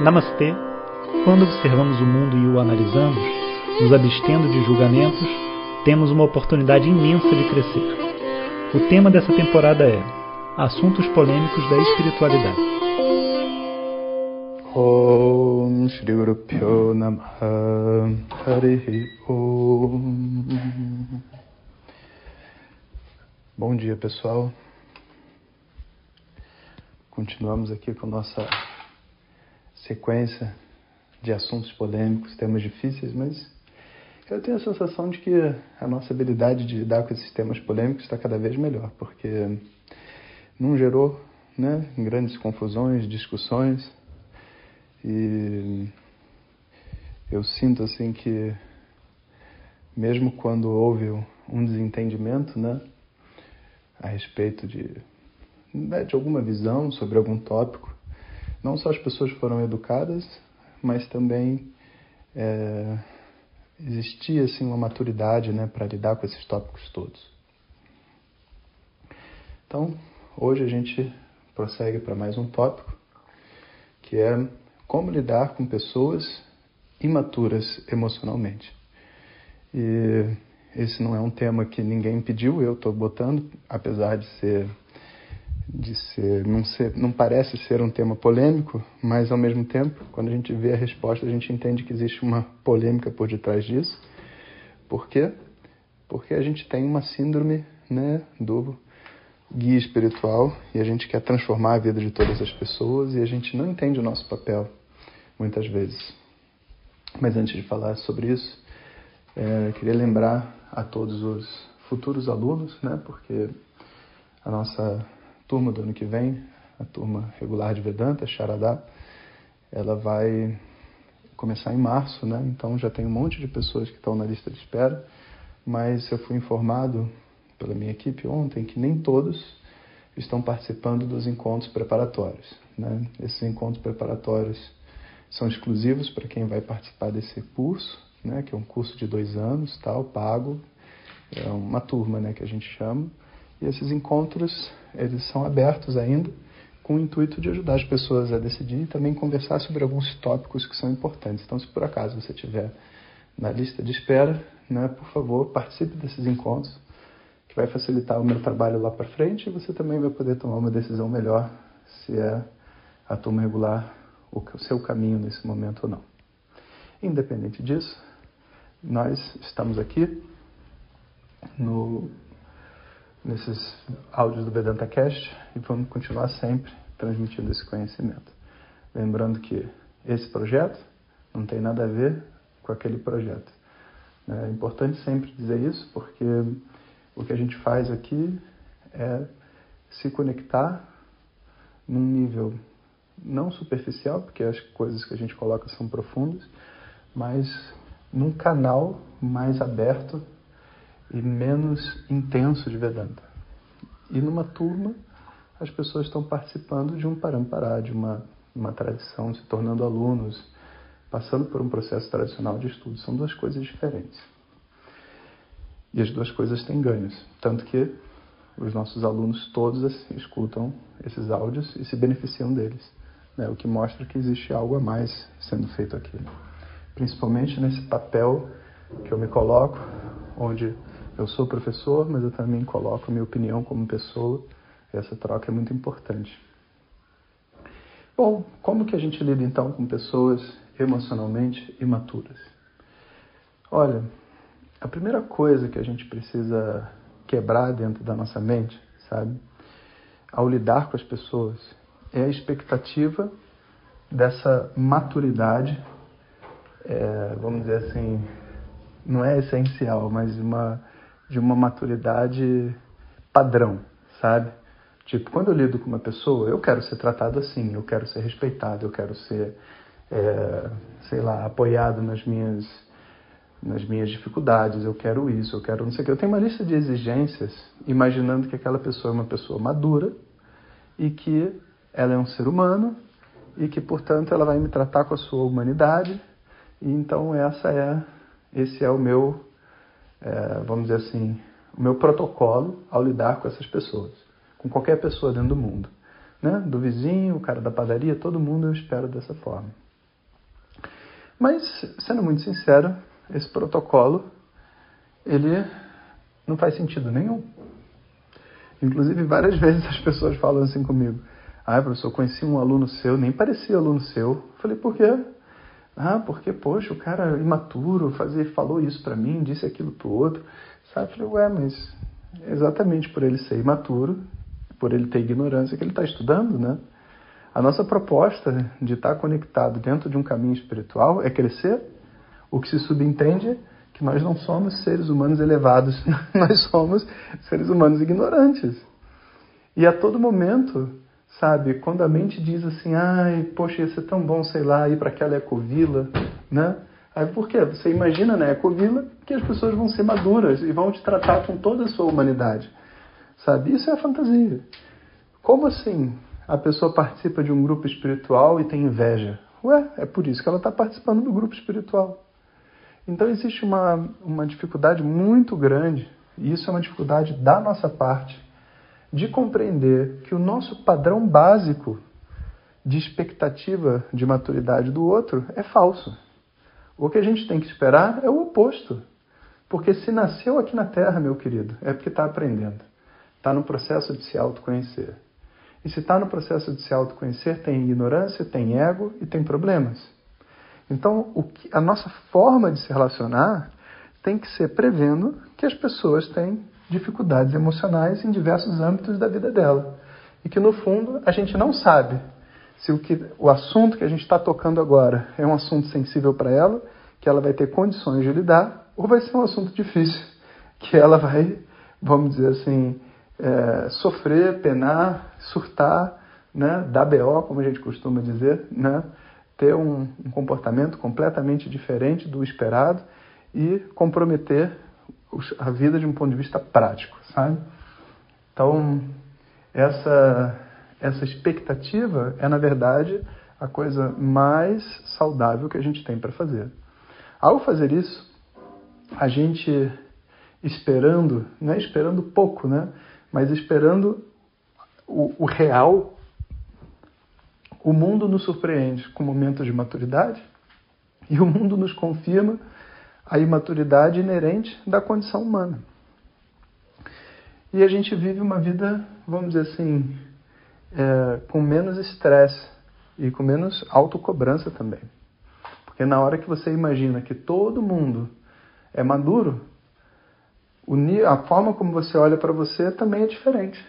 Namastê. Quando observamos o mundo e o analisamos, nos abstendo de julgamentos, temos uma oportunidade imensa de crescer. O tema dessa temporada é Assuntos Polêmicos da Espiritualidade. Om Om Bom dia pessoal Continuamos aqui com nossa sequência de assuntos polêmicos, temas difíceis, mas eu tenho a sensação de que a nossa habilidade de lidar com esses temas polêmicos está cada vez melhor, porque não gerou né, grandes confusões, discussões, e eu sinto assim que mesmo quando houve um desentendimento, né, a respeito de né, de alguma visão sobre algum tópico, não só as pessoas foram educadas, mas também é, existia assim uma maturidade, né, para lidar com esses tópicos todos. Então, hoje a gente prossegue para mais um tópico, que é como lidar com pessoas imaturas emocionalmente. E esse não é um tema que ninguém pediu, eu estou botando, apesar de ser de ser não, ser, não parece ser um tema polêmico, mas ao mesmo tempo, quando a gente vê a resposta, a gente entende que existe uma polêmica por detrás disso. Por quê? Porque a gente tem uma síndrome né, do guia espiritual e a gente quer transformar a vida de todas as pessoas e a gente não entende o nosso papel muitas vezes. Mas antes de falar sobre isso, é, queria lembrar a todos os futuros alunos, né, porque a nossa turma do ano que vem, a turma regular de Vedanta, Sharadá, ela vai começar em março, né? Então já tem um monte de pessoas que estão na lista de espera, mas eu fui informado pela minha equipe ontem que nem todos estão participando dos encontros preparatórios. Né? Esses encontros preparatórios são exclusivos para quem vai participar desse curso, né? que é um curso de dois anos, tal, pago, é uma turma né, que a gente chama. E esses encontros, eles são abertos ainda, com o intuito de ajudar as pessoas a decidir e também conversar sobre alguns tópicos que são importantes. Então, se por acaso você estiver na lista de espera, né, por favor, participe desses encontros, que vai facilitar o meu trabalho lá para frente e você também vai poder tomar uma decisão melhor se é a turma regular o seu caminho nesse momento ou não. Independente disso, nós estamos aqui no nesses áudios do Vedanta Cast e vamos continuar sempre transmitindo esse conhecimento. Lembrando que esse projeto não tem nada a ver com aquele projeto. É importante sempre dizer isso porque o que a gente faz aqui é se conectar num nível não superficial, porque as coisas que a gente coloca são profundas, mas num canal mais aberto e menos intenso de Vedanta. E numa turma, as pessoas estão participando de um parampará, de uma, uma tradição, se tornando alunos, passando por um processo tradicional de estudo. São duas coisas diferentes. E as duas coisas têm ganhos. Tanto que os nossos alunos todos assim, escutam esses áudios e se beneficiam deles. Né? O que mostra que existe algo a mais sendo feito aqui. Principalmente nesse papel que eu me coloco, onde eu sou professor, mas eu também coloco minha opinião como pessoa. Essa troca é muito importante. Bom, como que a gente lida então com pessoas emocionalmente imaturas? Olha, a primeira coisa que a gente precisa quebrar dentro da nossa mente, sabe, ao lidar com as pessoas, é a expectativa dessa maturidade, é, vamos dizer assim, não é essencial, mas uma de uma maturidade padrão, sabe? Tipo, quando eu lido com uma pessoa, eu quero ser tratado assim, eu quero ser respeitado, eu quero ser, é, sei lá, apoiado nas minhas, nas minhas dificuldades, eu quero isso, eu quero não sei o que. Eu tenho uma lista de exigências, imaginando que aquela pessoa é uma pessoa madura e que ela é um ser humano e que, portanto, ela vai me tratar com a sua humanidade. E então essa é, esse é o meu é, vamos dizer assim, o meu protocolo ao lidar com essas pessoas, com qualquer pessoa dentro do mundo. né? do vizinho, o cara da padaria, todo mundo eu espero dessa forma. Mas, sendo muito sincero, esse protocolo, ele não faz sentido nenhum. Inclusive, várias vezes as pessoas falam assim comigo, ah, professor, conheci um aluno seu, nem parecia aluno seu. Falei, por quê? Ah, porque, poxa, o cara imaturo, fazia, falou isso para mim, disse aquilo pro outro. Sabe? Falei, ué, mas exatamente por ele ser imaturo, por ele ter ignorância que ele está estudando, né? A nossa proposta de estar tá conectado dentro de um caminho espiritual é crescer. O que se subentende é que nós não somos seres humanos elevados, nós somos seres humanos ignorantes. E a todo momento Sabe, quando a mente diz assim, ai, poxa, ia ser tão bom, sei lá, ir para aquela ecovila, né? Aí por quê? Você imagina na ecovila que as pessoas vão ser maduras e vão te tratar com toda a sua humanidade. Sabe? Isso é fantasia. Como assim a pessoa participa de um grupo espiritual e tem inveja? Ué, é por isso que ela está participando do grupo espiritual. Então existe uma, uma dificuldade muito grande, e isso é uma dificuldade da nossa parte, de compreender que o nosso padrão básico de expectativa de maturidade do outro é falso. O que a gente tem que esperar é o oposto. Porque se nasceu aqui na Terra, meu querido, é porque está aprendendo. Está no processo de se autoconhecer. E se está no processo de se autoconhecer, tem ignorância, tem ego e tem problemas. Então, que, a nossa forma de se relacionar tem que ser prevendo que as pessoas têm dificuldades emocionais em diversos âmbitos da vida dela. E que, no fundo, a gente não sabe se o, que, o assunto que a gente está tocando agora é um assunto sensível para ela, que ela vai ter condições de lidar, ou vai ser um assunto difícil, que ela vai, vamos dizer assim, é, sofrer, penar, surtar, né, dar BO, como a gente costuma dizer, né, ter um, um comportamento completamente diferente do esperado e comprometer a vida de um ponto de vista prático, sabe? Então, essa, essa expectativa é, na verdade, a coisa mais saudável que a gente tem para fazer. Ao fazer isso, a gente esperando, não é esperando pouco, né? Mas esperando o, o real, o mundo nos surpreende com momentos de maturidade e o mundo nos confirma a imaturidade inerente da condição humana. E a gente vive uma vida, vamos dizer assim, é, com menos estresse e com menos autocobrança também. Porque na hora que você imagina que todo mundo é maduro, a forma como você olha para você também é diferente.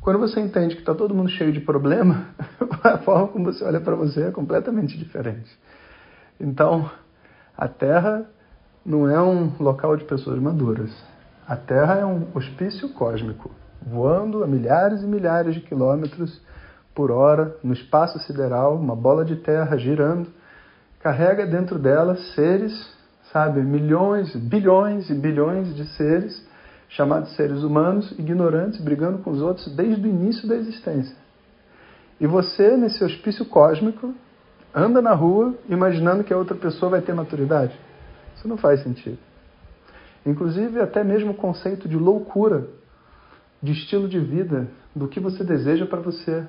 Quando você entende que está todo mundo cheio de problema, a forma como você olha para você é completamente diferente. Então, a Terra não é um local de pessoas maduras. A Terra é um hospício cósmico, voando a milhares e milhares de quilômetros por hora no espaço sideral, uma bola de terra girando, carrega dentro dela seres, sabe, milhões, bilhões e bilhões de seres, chamados seres humanos, ignorantes, brigando com os outros desde o início da existência. E você, nesse hospício cósmico, anda na rua imaginando que a outra pessoa vai ter maturidade? Isso não faz sentido. Inclusive, até mesmo o conceito de loucura, de estilo de vida, do que você deseja para você.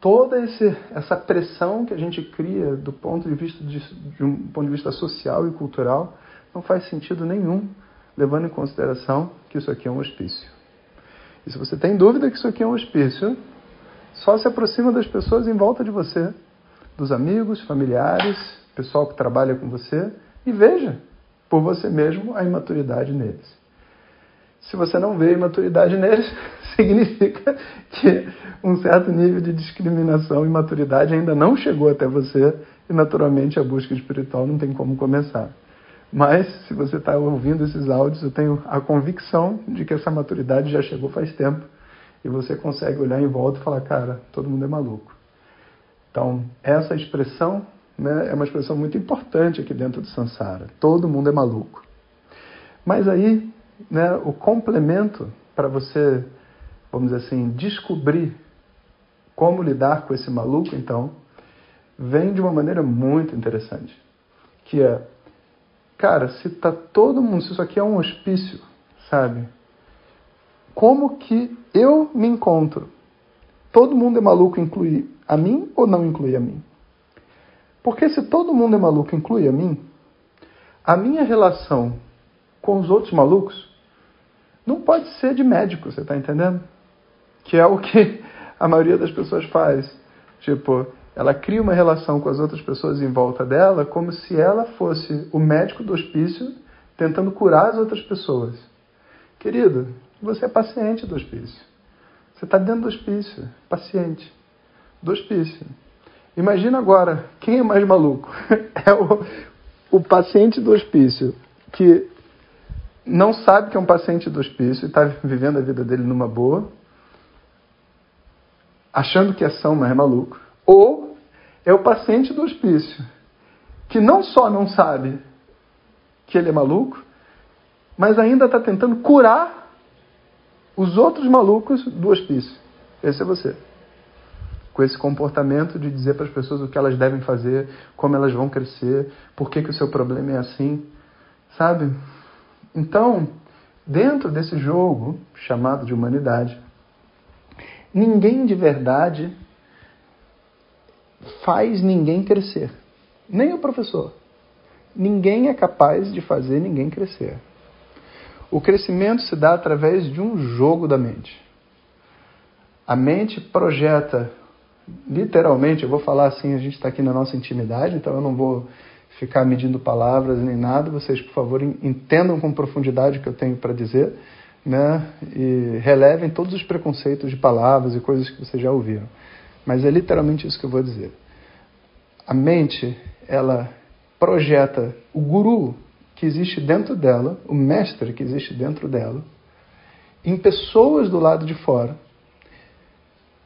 Toda esse, essa pressão que a gente cria do ponto de vista de, de um ponto de vista social e cultural não faz sentido nenhum, levando em consideração que isso aqui é um hospício. E se você tem dúvida que isso aqui é um hospício, só se aproxima das pessoas em volta de você, dos amigos, familiares, pessoal que trabalha com você, e veja por você mesmo a imaturidade neles. Se você não vê imaturidade neles, significa que um certo nível de discriminação e maturidade ainda não chegou até você e, naturalmente, a busca espiritual não tem como começar. Mas, se você está ouvindo esses áudios, eu tenho a convicção de que essa maturidade já chegou faz tempo e você consegue olhar em volta e falar: cara, todo mundo é maluco. Então, essa expressão né, é uma expressão muito importante aqui dentro do Sansara. Todo mundo é maluco. Mas aí, né, o complemento para você, vamos dizer assim, descobrir como lidar com esse maluco, então, vem de uma maneira muito interessante. Que é, cara, se tá todo mundo, se isso aqui é um hospício, sabe? Como que eu me encontro todo mundo é maluco inclui a mim ou não inclui a mim? Porque se todo mundo é maluco inclui a mim, a minha relação com os outros malucos não pode ser de médico, você está entendendo? Que é o que a maioria das pessoas faz. Tipo, ela cria uma relação com as outras pessoas em volta dela como se ela fosse o médico do hospício tentando curar as outras pessoas. Querido, você é paciente do hospício. Você está dentro do hospício, paciente do hospício. Imagina agora, quem é mais maluco? É o, o paciente do hospício que não sabe que é um paciente do hospício e está vivendo a vida dele numa boa, achando que é são, mas é maluco. Ou é o paciente do hospício que não só não sabe que ele é maluco, mas ainda está tentando curar os outros malucos do hospício. Esse é você com esse comportamento de dizer para as pessoas o que elas devem fazer, como elas vão crescer, por que, que o seu problema é assim, sabe? Então, dentro desse jogo chamado de humanidade, ninguém de verdade faz ninguém crescer, nem o professor. Ninguém é capaz de fazer ninguém crescer. O crescimento se dá através de um jogo da mente. A mente projeta literalmente, eu vou falar assim, a gente está aqui na nossa intimidade, então eu não vou ficar medindo palavras nem nada. Vocês, por favor, entendam com profundidade o que eu tenho para dizer, né? E relevem todos os preconceitos de palavras e coisas que vocês já ouviram. Mas é literalmente isso que eu vou dizer. A mente, ela projeta o guru que existe dentro dela, o mestre que existe dentro dela, em pessoas do lado de fora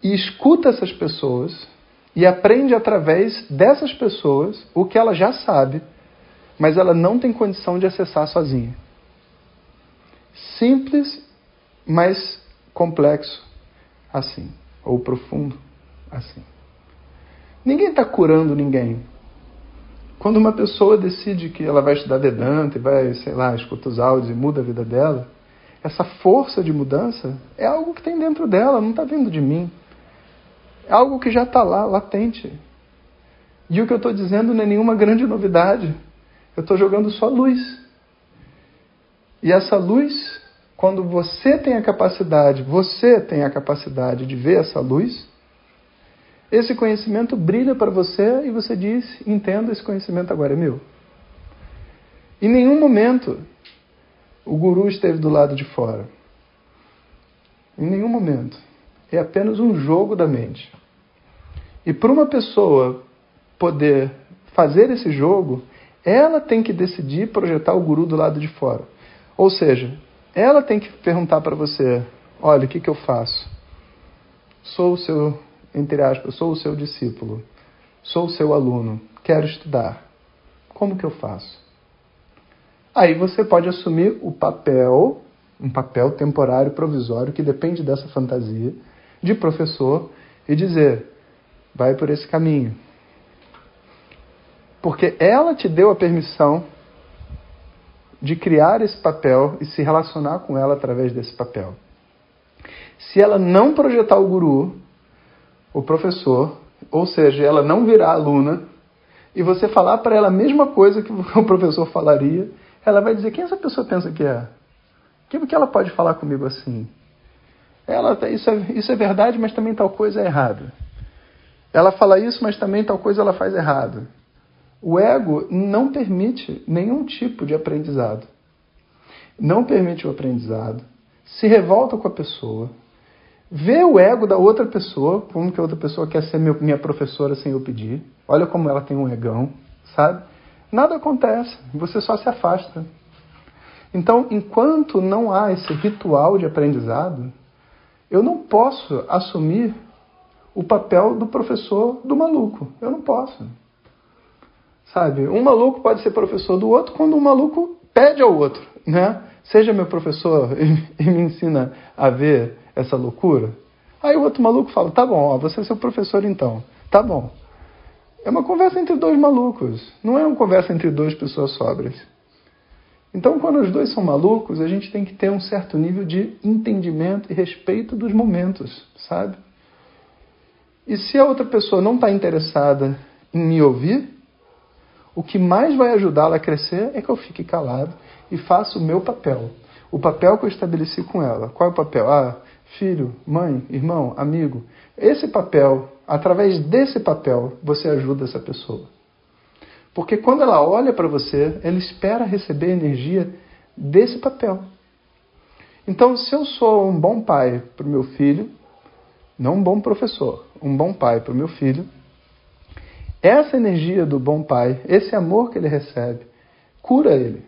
e escuta essas pessoas e aprende através dessas pessoas o que ela já sabe, mas ela não tem condição de acessar sozinha. Simples, mas complexo assim, ou profundo assim. Ninguém está curando ninguém. Quando uma pessoa decide que ela vai estudar Vedanta e vai, sei lá, escuta os áudios e muda a vida dela, essa força de mudança é algo que tem dentro dela, não está vindo de mim. É algo que já está lá, latente. E o que eu estou dizendo não é nenhuma grande novidade. Eu estou jogando só luz. E essa luz, quando você tem a capacidade, você tem a capacidade de ver essa luz, esse conhecimento brilha para você e você diz: entenda, esse conhecimento agora é meu. Em nenhum momento o guru esteve do lado de fora. Em nenhum momento. É apenas um jogo da mente. E para uma pessoa poder fazer esse jogo, ela tem que decidir projetar o guru do lado de fora. Ou seja, ela tem que perguntar para você: olha, o que, que eu faço? Sou o seu, entre aspas, sou o seu discípulo, sou o seu aluno, quero estudar. Como que eu faço? Aí você pode assumir o papel, um papel temporário, provisório, que depende dessa fantasia, de professor, e dizer: vai por esse caminho. Porque ela te deu a permissão de criar esse papel e se relacionar com ela através desse papel. Se ela não projetar o guru, o professor, ou seja, ela não virar aluna, e você falar para ela a mesma coisa que o professor falaria, ela vai dizer: quem essa pessoa pensa que é? Como que ela pode falar comigo assim? Ela, isso, é, isso é verdade, mas também tal coisa é errada. Ela fala isso, mas também tal coisa ela faz errado. O ego não permite nenhum tipo de aprendizado. Não permite o aprendizado. Se revolta com a pessoa. Vê o ego da outra pessoa, como que a outra pessoa quer ser meu, minha professora sem eu pedir. Olha como ela tem um egão, sabe? Nada acontece, você só se afasta. Então, enquanto não há esse ritual de aprendizado, eu não posso assumir o papel do professor do maluco. Eu não posso. Sabe? Um maluco pode ser professor do outro quando um maluco pede ao outro, né? Seja meu professor e me ensina a ver essa loucura. Aí o outro maluco fala: tá bom, ó, você é seu professor então. Tá bom. É uma conversa entre dois malucos, não é uma conversa entre duas pessoas sóbrias. Então, quando os dois são malucos, a gente tem que ter um certo nível de entendimento e respeito dos momentos, sabe? E se a outra pessoa não está interessada em me ouvir, o que mais vai ajudá-la a crescer é que eu fique calado e faça o meu papel. O papel que eu estabeleci com ela. Qual é o papel? Ah, filho, mãe, irmão, amigo. Esse papel, através desse papel, você ajuda essa pessoa. Porque quando ela olha para você, ela espera receber energia desse papel. Então, se eu sou um bom pai para o meu filho, não um bom professor, um bom pai para o meu filho, essa energia do bom pai, esse amor que ele recebe, cura ele.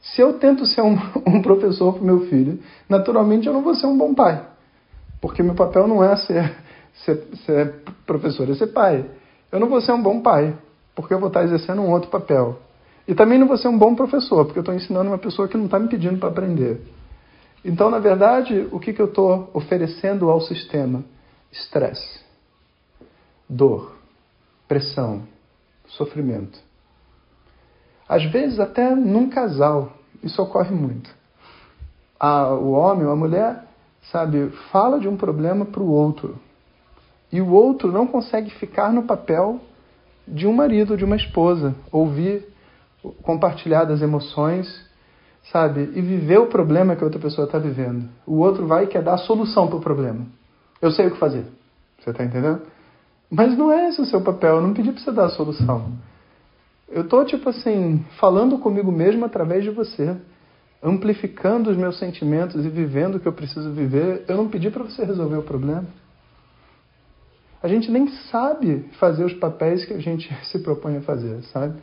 Se eu tento ser um, um professor para o meu filho, naturalmente eu não vou ser um bom pai. Porque meu papel não é ser, ser, ser professor, é ser pai. Eu não vou ser um bom pai, porque eu vou estar exercendo um outro papel. E também não vou ser um bom professor, porque eu estou ensinando uma pessoa que não está me pedindo para aprender. Então, na verdade, o que, que eu estou oferecendo ao sistema? Estresse, dor, pressão, sofrimento. Às vezes, até num casal, isso ocorre muito. A, o homem ou a mulher, sabe, fala de um problema para o outro. E o outro não consegue ficar no papel de um marido, de uma esposa, ouvir, compartilhar das emoções sabe? E viver o problema que a outra pessoa está vivendo. O outro vai e quer dar a solução para o problema. Eu sei o que fazer. Você está entendendo? Mas não é esse o seu papel. Eu não pedi para você dar a solução. Eu estou, tipo assim, falando comigo mesmo através de você. Amplificando os meus sentimentos e vivendo o que eu preciso viver. Eu não pedi para você resolver o problema. A gente nem sabe fazer os papéis que a gente se propõe a fazer, sabe?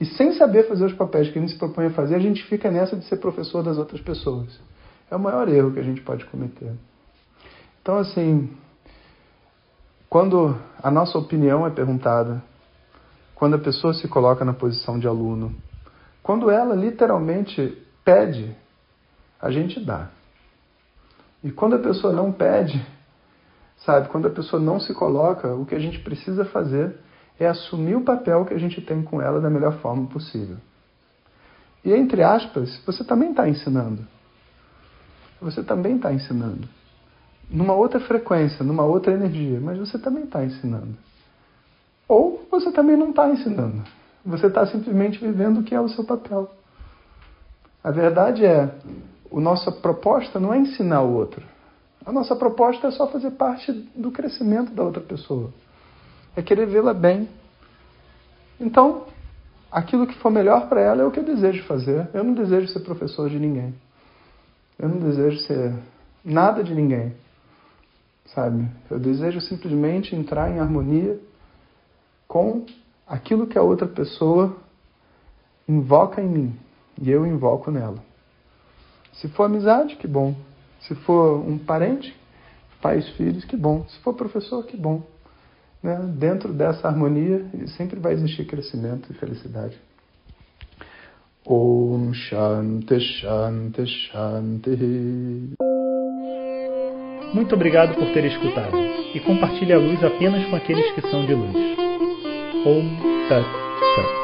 E sem saber fazer os papéis que a gente se propõe a fazer, a gente fica nessa de ser professor das outras pessoas. É o maior erro que a gente pode cometer. Então, assim, quando a nossa opinião é perguntada, quando a pessoa se coloca na posição de aluno, quando ela literalmente pede, a gente dá. E quando a pessoa não pede, sabe, quando a pessoa não se coloca, o que a gente precisa fazer é assumir o papel que a gente tem com ela da melhor forma possível. E entre aspas, você também está ensinando. Você também está ensinando. Numa outra frequência, numa outra energia, mas você também está ensinando. Ou você também não está ensinando. Você está simplesmente vivendo o que é o seu papel. A verdade é, a nossa proposta não é ensinar o outro. A nossa proposta é só fazer parte do crescimento da outra pessoa é querer vê-la bem. Então, aquilo que for melhor para ela é o que eu desejo fazer. Eu não desejo ser professor de ninguém. Eu não desejo ser nada de ninguém. Sabe? Eu desejo simplesmente entrar em harmonia com aquilo que a outra pessoa invoca em mim e eu invoco nela. Se for amizade, que bom. Se for um parente, pais, filhos, que bom. Se for professor, que bom. Né? Dentro dessa harmonia sempre vai existir crescimento e felicidade. Om Shanti Shanti Shanti. Muito obrigado por ter escutado e compartilhe a luz apenas com aqueles que são de luz. Om Tat